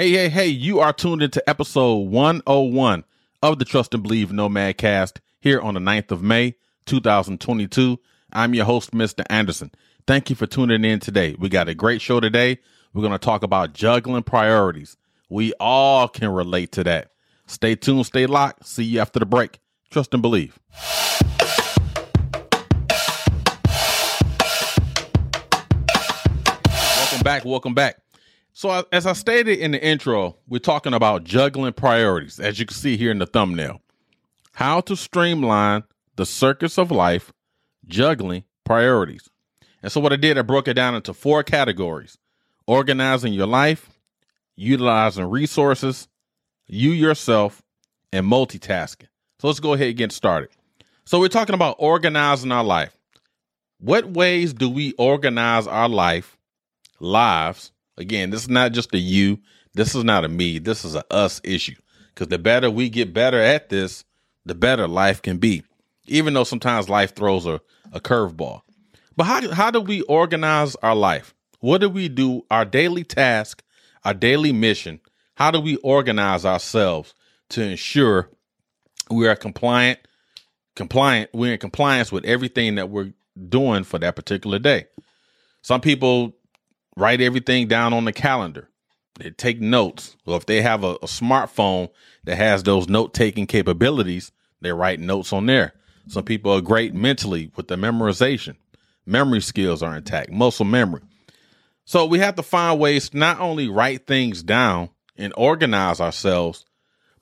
Hey, hey, hey, you are tuned into episode 101 of the Trust and Believe Nomad Cast here on the 9th of May, 2022. I'm your host, Mr. Anderson. Thank you for tuning in today. We got a great show today. We're going to talk about juggling priorities. We all can relate to that. Stay tuned, stay locked. See you after the break. Trust and believe. Welcome back. Welcome back. So, as I stated in the intro, we're talking about juggling priorities, as you can see here in the thumbnail. How to streamline the circus of life, juggling priorities. And so, what I did, I broke it down into four categories organizing your life, utilizing resources, you yourself, and multitasking. So, let's go ahead and get started. So, we're talking about organizing our life. What ways do we organize our life, lives? Again, this is not just a you, this is not a me, this is a us issue. Because the better we get better at this, the better life can be. Even though sometimes life throws a, a curveball. But how, how do we organize our life? What do we do? Our daily task, our daily mission. How do we organize ourselves to ensure we are compliant, compliant, we're in compliance with everything that we're doing for that particular day? Some people write everything down on the calendar. They take notes. Or if they have a, a smartphone that has those note taking capabilities, they write notes on there. Some people are great mentally with the memorization. Memory skills are intact, muscle memory. So we have to find ways to not only write things down and organize ourselves,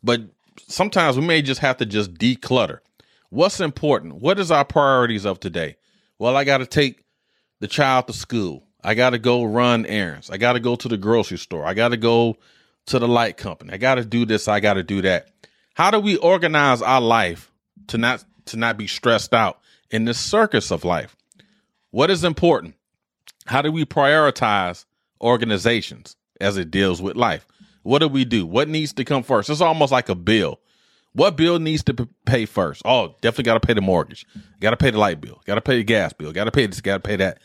but sometimes we may just have to just declutter. What's important? What is our priorities of today? Well, I got to take the child to school. I got to go run errands. I got to go to the grocery store. I got to go to the light company. I got to do this. I got to do that. How do we organize our life to not to not be stressed out in this circus of life? What is important? How do we prioritize organizations as it deals with life? What do we do? What needs to come first? It's almost like a bill. What bill needs to pay first? Oh, definitely got to pay the mortgage. Got to pay the light bill. Got to pay the gas bill. Got to pay this. Got to pay that.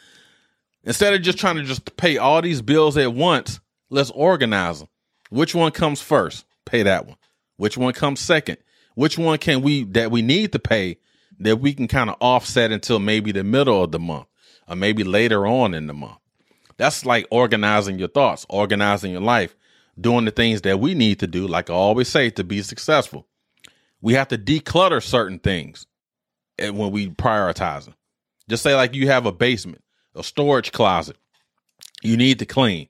Instead of just trying to just pay all these bills at once, let's organize them. Which one comes first? Pay that one. Which one comes second? Which one can we that we need to pay that we can kind of offset until maybe the middle of the month or maybe later on in the month? That's like organizing your thoughts, organizing your life, doing the things that we need to do, like I always say, to be successful. We have to declutter certain things when we prioritize them. Just say like you have a basement a storage closet you need to clean.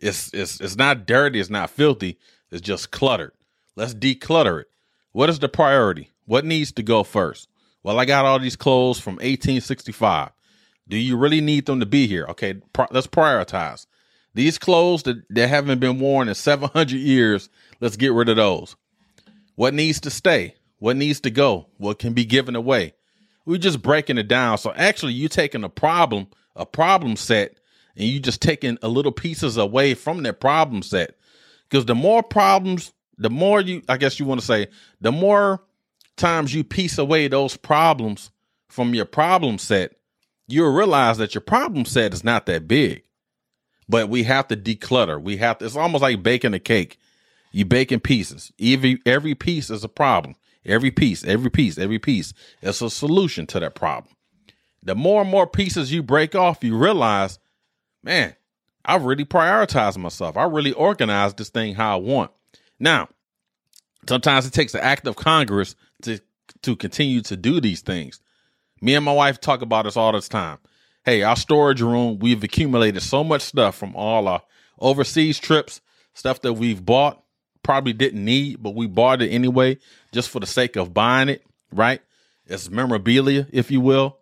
It's it's it's not dirty, it's not filthy, it's just cluttered. Let's declutter it. What is the priority? What needs to go first? Well, I got all these clothes from 1865. Do you really need them to be here? Okay, let's prioritize. These clothes that, that haven't been worn in 700 years, let's get rid of those. What needs to stay? What needs to go? What can be given away? We're just breaking it down. So actually, you're taking a problem a problem set and you just taking a little pieces away from that problem set. Because the more problems, the more you, I guess you want to say, the more times you piece away those problems from your problem set, you'll realize that your problem set is not that big. But we have to declutter. We have to, it's almost like baking a cake. You bake in pieces. Every every piece is a problem. Every piece, every piece, every piece is a solution to that problem the more and more pieces you break off, you realize, man, I've really prioritize myself. I really organize this thing how I want. Now, sometimes it takes an act of Congress to to continue to do these things. Me and my wife talk about this all the time. Hey, our storage room, we've accumulated so much stuff from all our overseas trips, stuff that we've bought, probably didn't need, but we bought it anyway, just for the sake of buying it, right? It's memorabilia, if you will.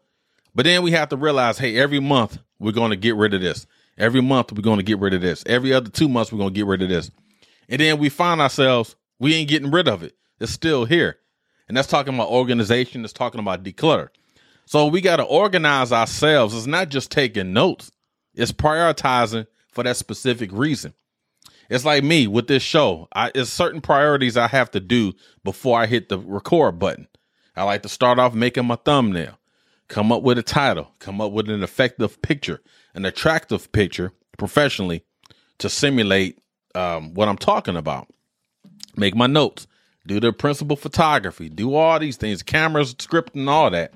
But then we have to realize, hey, every month we're going to get rid of this. Every month we're going to get rid of this. Every other two months we're going to get rid of this. And then we find ourselves, we ain't getting rid of it. It's still here. And that's talking about organization. That's talking about declutter. So we got to organize ourselves. It's not just taking notes. It's prioritizing for that specific reason. It's like me with this show. I, it's certain priorities I have to do before I hit the record button. I like to start off making my thumbnail come up with a title, come up with an effective picture, an attractive picture professionally to simulate um, what I'm talking about. Make my notes. Do the principal photography. Do all these things, cameras, script, and all that.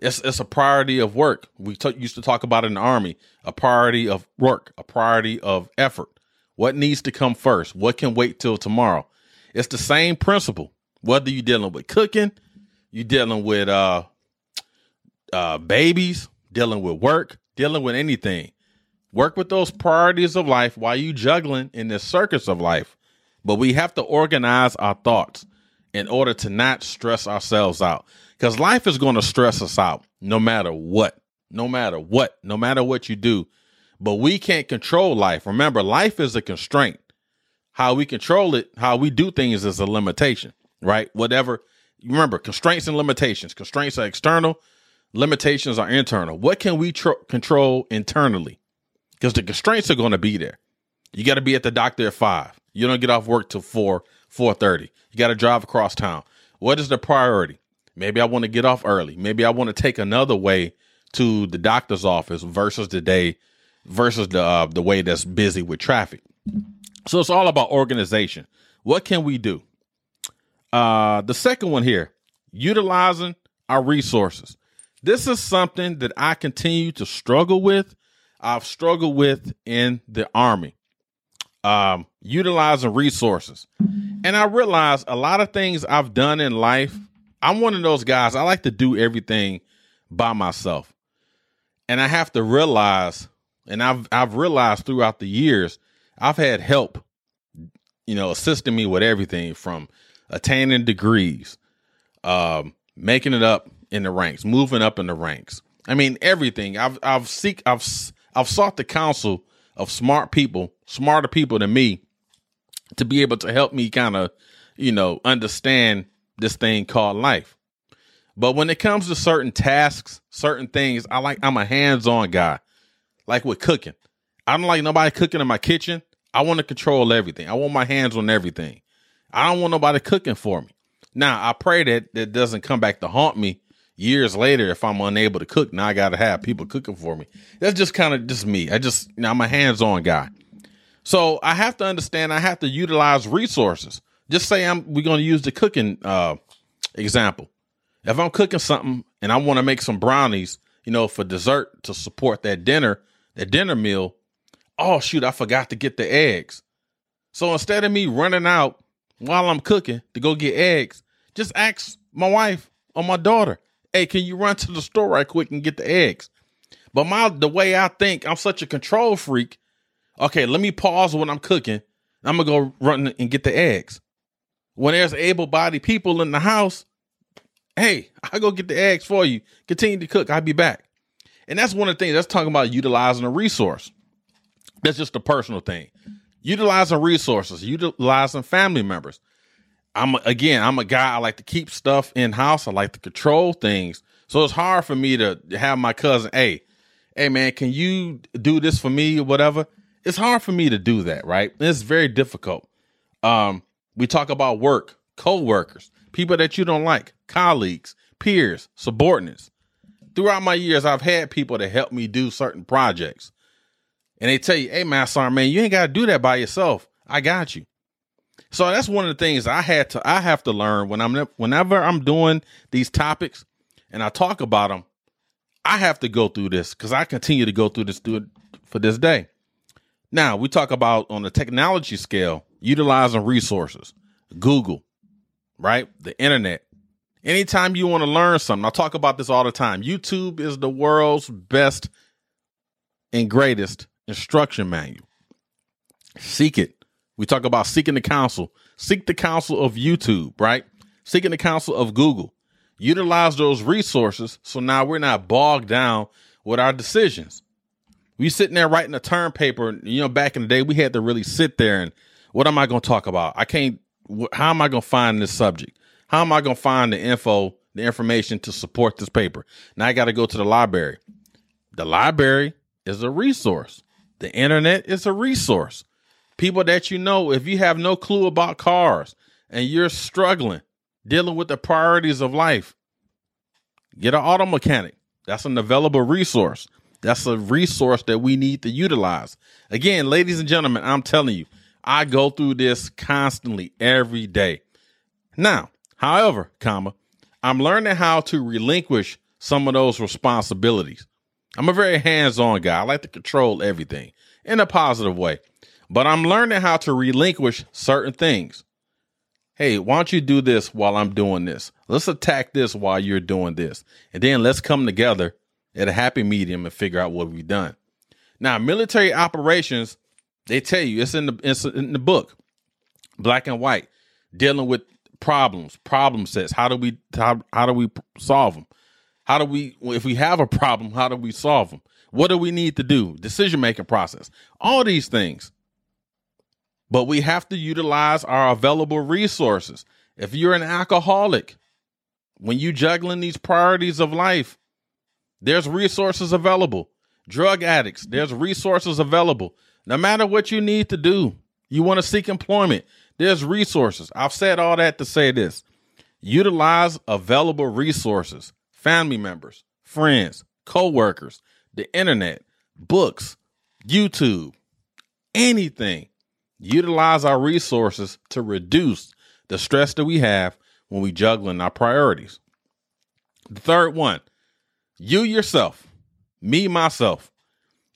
It's it's a priority of work. We t- used to talk about in the army a priority of work, a priority of effort. What needs to come first? What can wait till tomorrow? It's the same principle. Whether you're dealing with cooking, you're dealing with uh, uh, babies, dealing with work, dealing with anything. Work with those priorities of life while you juggling in this circus of life. But we have to organize our thoughts in order to not stress ourselves out. Because life is going to stress us out no matter what, no matter what, no matter what you do. But we can't control life. Remember, life is a constraint. How we control it, how we do things is a limitation, right? Whatever. Remember, constraints and limitations. Constraints are external, limitations are internal. What can we tr- control internally? Because the constraints are going to be there. You got to be at the doctor at five. You don't get off work till four, four thirty. You got to drive across town. What is the priority? Maybe I want to get off early. Maybe I want to take another way to the doctor's office versus the day versus the uh, the way that's busy with traffic. So it's all about organization. What can we do? Uh, the second one here, utilizing our resources. This is something that I continue to struggle with. I've struggled with in the army. Um, utilizing resources. And I realize a lot of things I've done in life I'm one of those guys. I like to do everything by myself. And I have to realize, and I've I've realized throughout the years, I've had help, you know, assisting me with everything from attaining degrees, um, making it up in the ranks, moving up in the ranks. I mean, everything. I've I've seek I've I've sought the counsel of smart people, smarter people than me, to be able to help me kind of, you know, understand this thing called life. But when it comes to certain tasks, certain things, I like I'm a hands-on guy. Like with cooking. I don't like nobody cooking in my kitchen. I want to control everything. I want my hands on everything. I don't want nobody cooking for me. Now, I pray that that doesn't come back to haunt me years later if I'm unable to cook. Now I got to have people cooking for me. That's just kind of just me. I just, you know, I'm a hands-on guy. So I have to understand I have to utilize resources just say I'm we're to use the cooking uh, example. If I'm cooking something and I want to make some brownies, you know, for dessert to support that dinner, that dinner meal, oh shoot, I forgot to get the eggs. So instead of me running out while I'm cooking to go get eggs, just ask my wife or my daughter, "Hey, can you run to the store right quick and get the eggs?" But my the way I think, I'm such a control freak. Okay, let me pause when I'm cooking. I'm gonna go run and get the eggs when there's able-bodied people in the house, hey, I'll go get the eggs for you. Continue to cook. I'll be back. And that's one of the things that's talking about utilizing a resource. That's just a personal thing. Utilizing resources, utilizing family members. I'm again, I'm a guy. I like to keep stuff in house. I like to control things. So it's hard for me to have my cousin, hey, hey man, can you do this for me or whatever? It's hard for me to do that, right? It's very difficult. Um, we talk about work, co-workers, people that you don't like, colleagues, peers, subordinates. Throughout my years, I've had people to help me do certain projects. And they tell you, hey, Master, man, you ain't got to do that by yourself. I got you. So that's one of the things I had to I have to learn when I'm whenever I'm doing these topics and I talk about them, I have to go through this because I continue to go through this for this day. Now we talk about on the technology scale, utilizing resources, Google, right? The internet. Anytime you want to learn something, I talk about this all the time. YouTube is the world's best and greatest instruction manual. Seek it. We talk about seeking the counsel. Seek the counsel of YouTube, right? Seeking the counsel of Google. Utilize those resources so now we're not bogged down with our decisions. We sitting there writing a term paper. You know, back in the day, we had to really sit there and what am I going to talk about? I can't. How am I going to find this subject? How am I going to find the info, the information to support this paper? Now I got to go to the library. The library is a resource. The internet is a resource. People that you know, if you have no clue about cars and you're struggling dealing with the priorities of life, get an auto mechanic. That's an available resource. That's a resource that we need to utilize. Again, ladies and gentlemen, I'm telling you, I go through this constantly every day. Now, however, comma, I'm learning how to relinquish some of those responsibilities. I'm a very hands-on guy. I like to control everything in a positive way. But I'm learning how to relinquish certain things. Hey, why don't you do this while I'm doing this? Let's attack this while you're doing this. And then let's come together at a happy medium and figure out what we've done. Now, military operations, they tell you it's in the it's in the book, black and white, dealing with problems, problem sets. How do we how, how do we solve them? How do we if we have a problem, how do we solve them? What do we need to do? Decision making process. All these things. But we have to utilize our available resources. If you're an alcoholic, when you juggling these priorities of life, there's resources available. Drug addicts, there's resources available. No matter what you need to do, you want to seek employment, there's resources. I've said all that to say this utilize available resources, family members, friends, co workers, the internet, books, YouTube, anything utilize our resources to reduce the stress that we have when we juggling our priorities. The third one, you yourself, me myself,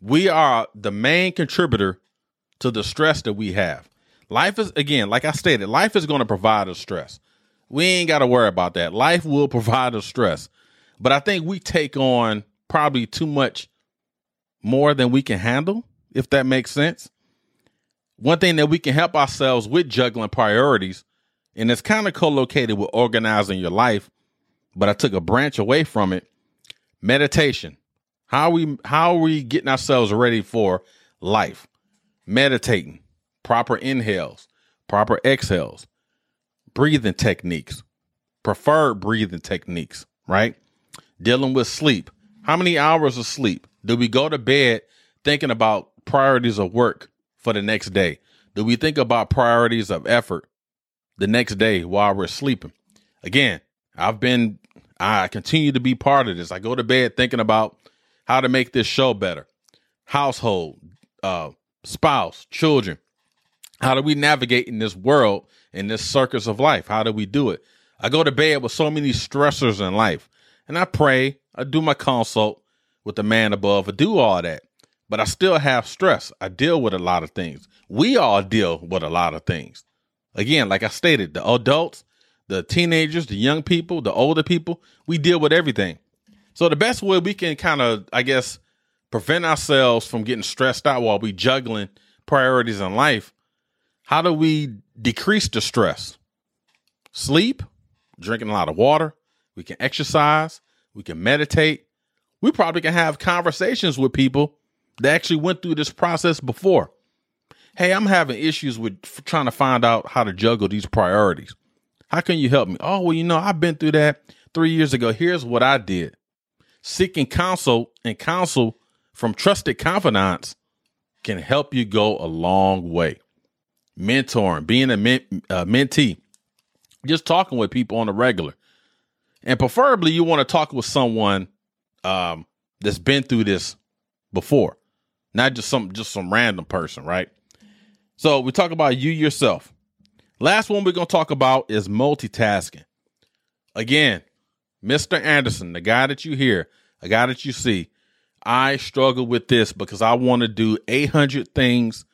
we are the main contributor to the stress that we have. Life is again, like I stated, life is going to provide us stress. We ain't got to worry about that. Life will provide us stress. But I think we take on probably too much more than we can handle, if that makes sense one thing that we can help ourselves with juggling priorities, and it's kind of co-located with organizing your life, but I took a branch away from it. Meditation. How we how are we getting ourselves ready for life? Meditating, proper inhales, proper exhales, breathing techniques, preferred breathing techniques, right? Dealing with sleep. How many hours of sleep? Do we go to bed thinking about priorities of work, for the next day? Do we think about priorities of effort the next day while we're sleeping? Again, I've been, I continue to be part of this. I go to bed thinking about how to make this show better. Household, uh, spouse, children. How do we navigate in this world, in this circus of life? How do we do it? I go to bed with so many stressors in life and I pray, I do my consult with the man above, I do all that but I still have stress. I deal with a lot of things. We all deal with a lot of things. Again, like I stated, the adults, the teenagers, the young people, the older people, we deal with everything. So the best way we can kind of, I guess, prevent ourselves from getting stressed out while we juggling priorities in life, how do we decrease the stress? Sleep, drinking a lot of water, we can exercise, we can meditate. We probably can have conversations with people they actually went through this process before. Hey, I'm having issues with trying to find out how to juggle these priorities. How can you help me? Oh, well, you know, I've been through that three years ago. Here's what I did. Seeking counsel and counsel from trusted confidants can help you go a long way. Mentoring, being a men- uh, mentee, just talking with people on a regular. And preferably, you want to talk with someone um, that's been through this before not just some just some random person, right? So we talk about you yourself. Last one we're gonna talk about is multitasking. Again, Mr. Anderson, the guy that you hear, a guy that you see, I struggle with this because I want to do 800 things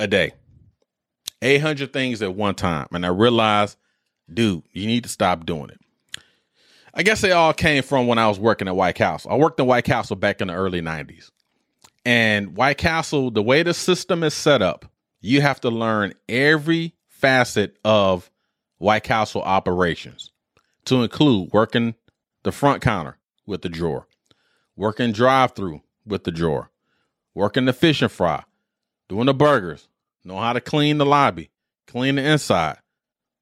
a day, 800 things at one time. And I realize, dude, you need to stop doing it. I guess they all came from when I was working at White Castle. I worked in White Castle back in the early 90s. And White Castle, the way the system is set up, you have to learn every facet of White Castle operations to include working the front counter with the drawer, working drive through with the drawer, working the fish and fry, doing the burgers, know how to clean the lobby, clean the inside,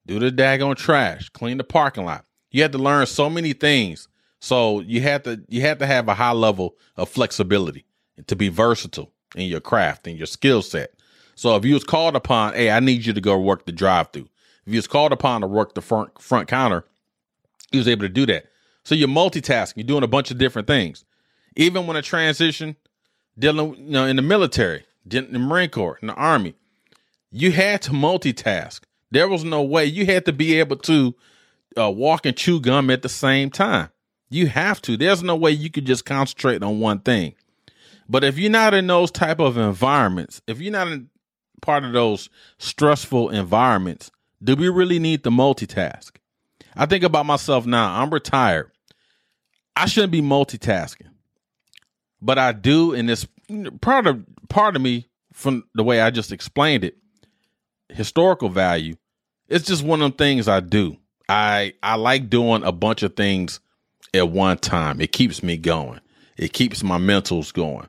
do the daggone trash, clean the parking lot. You had to learn so many things. So you had to you had to have a high level of flexibility to be versatile in your craft and your skill set. So if you was called upon, hey, I need you to go work the drive through. If you was called upon to work the front front counter, he was able to do that. So you're multitasking, you're doing a bunch of different things. Even when a transition, dealing, you know, in the military, in the Marine Corps, in the Army, you had to multitask. There was no way you had to be able to uh, walk and chew gum at the same time. You have to. There's no way you could just concentrate on one thing. But if you're not in those type of environments, if you're not in part of those stressful environments, do we really need to multitask? I think about myself now. I'm retired. I shouldn't be multitasking, but I do, and it's part of part of me from the way I just explained it. Historical value. It's just one of them things I do. I I like doing a bunch of things at one time. It keeps me going. It keeps my mentals going.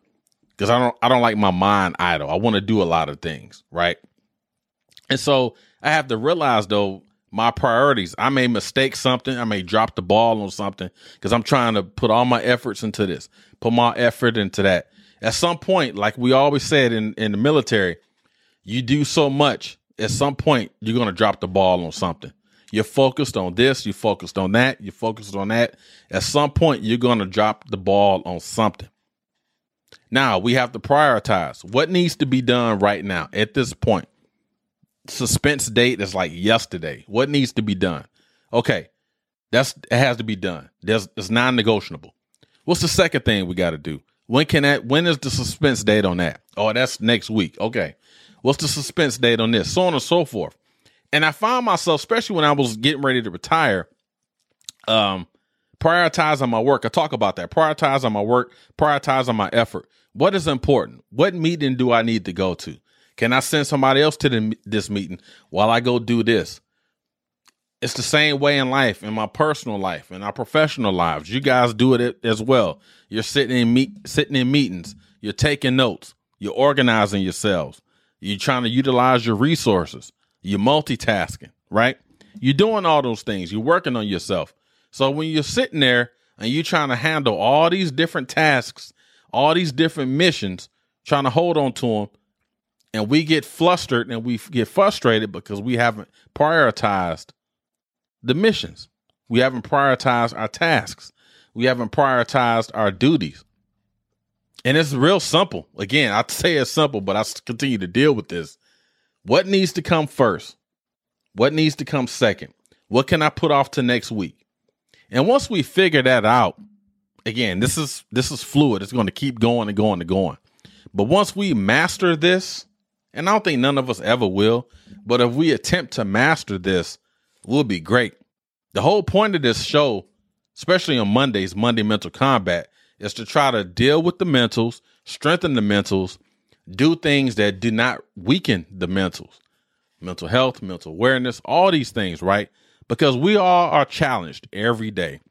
Cuz I don't I don't like my mind idle. I want to do a lot of things, right? And so I have to realize though my priorities. I may mistake something. I may drop the ball on something because I'm trying to put all my efforts into this, put my effort into that. At some point, like we always said in, in the military, you do so much. At some point, you're going to drop the ball on something. You're focused on this, you're focused on that, you're focused on that. At some point, you're going to drop the ball on something. Now, we have to prioritize what needs to be done right now at this point suspense date is like yesterday. What needs to be done? Okay, that's it has to be done. There's it's non-negotiable. What's the second thing we got to do? When can that? When is the suspense date on that? Oh, that's next week. Okay, what's the suspense date on this? So on and so forth. And I found myself, especially when I was getting ready to retire, um, prioritizing my work. I talk about that. Prioritizing my work, prioritizing my effort. What is important? What meeting do I need to go to? Can I send somebody else to the, this meeting while I go do this? It's the same way in life, in my personal life, in our professional lives. You guys do it as well. You're sitting in meet, sitting in meetings. You're taking notes. You're organizing yourselves. You're trying to utilize your resources. You're multitasking, right? You're doing all those things. You're working on yourself. So when you're sitting there and you're trying to handle all these different tasks, all these different missions, trying to hold on to them, and we get flustered and we get frustrated because we haven't prioritized the missions. We haven't prioritized our tasks. We haven't prioritized our duties. And it's real simple. Again, I say it's simple, but I continue to deal with this. What needs to come first? What needs to come second? What can I put off to next week? And once we figure that out, again, this is this is fluid. It's going to keep going and going and going. But once we master this, and I don't think none of us ever will. But if we attempt to master this, we'll be great. The whole point of this show, especially on Mondays, Monday Mental Combat, is to try to deal with the mentals, strengthen the mentals, do things that do not weaken the mentals, mental health, mental awareness, all these things, right? Because we all are challenged every day.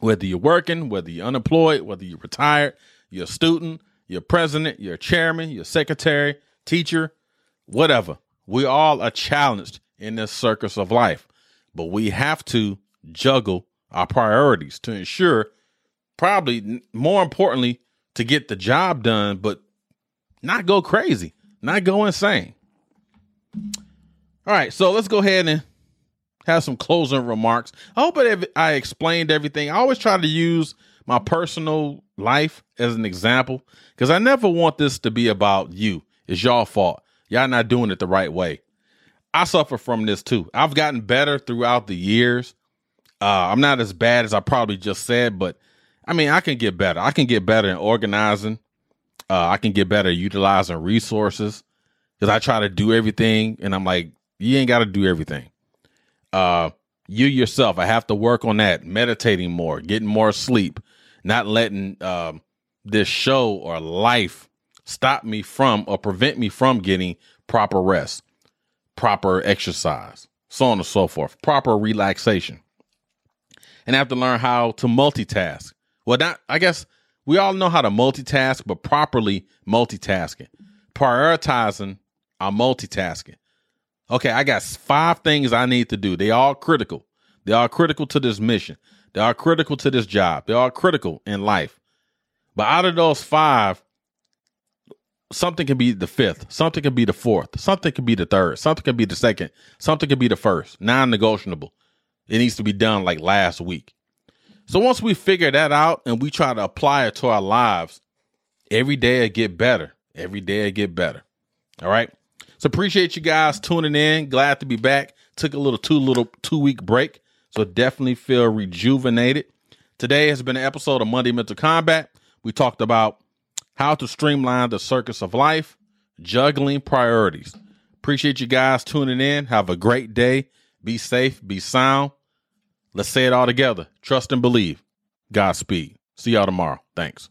Whether you're working, whether you're unemployed, whether you're retired, you're a student, you're president, you're chairman, you're secretary, teacher, whatever. We all are challenged in this circus of life, but we have to juggle our priorities to ensure, probably more importantly, to get the job done, but not go crazy, not go insane. All right, so let's go ahead and have some closing remarks. I hope I explained everything. I always try to use my personal life as an example because I never want this to be about you. It's y'all fault. Y'all not doing it the right way. I suffer from this too. I've gotten better throughout the years. Uh, I'm not as bad as I probably just said, but I mean, I can get better. I can get better in organizing. Uh, I can get better utilizing resources because I try to do everything, and I'm like, you ain't got to do everything. Uh, you yourself, I have to work on that. Meditating more, getting more sleep, not letting uh, this show or life stop me from or prevent me from getting proper rest, proper exercise, so on and so forth, proper relaxation. And I have to learn how to multitask. Well, not, I guess we all know how to multitask, but properly multitasking, prioritizing our multitasking. Okay, I got five things I need to do. They all critical. They are critical to this mission. They are critical to this job. They are critical in life. But out of those five, something can be the fifth, something can be the fourth, something can be the third, something can be the second, something can be the first, non negotiable. It needs to be done like last week. So once we figure that out and we try to apply it to our lives, every day it get better. Every day it get better. All right. So appreciate you guys tuning in. Glad to be back. Took a little two little two week break, so definitely feel rejuvenated. Today has been an episode of Monday Mental Combat. We talked about how to streamline the circus of life, juggling priorities. Appreciate you guys tuning in. Have a great day. Be safe, be sound. Let's say it all together. Trust and believe. Godspeed. See y'all tomorrow. Thanks.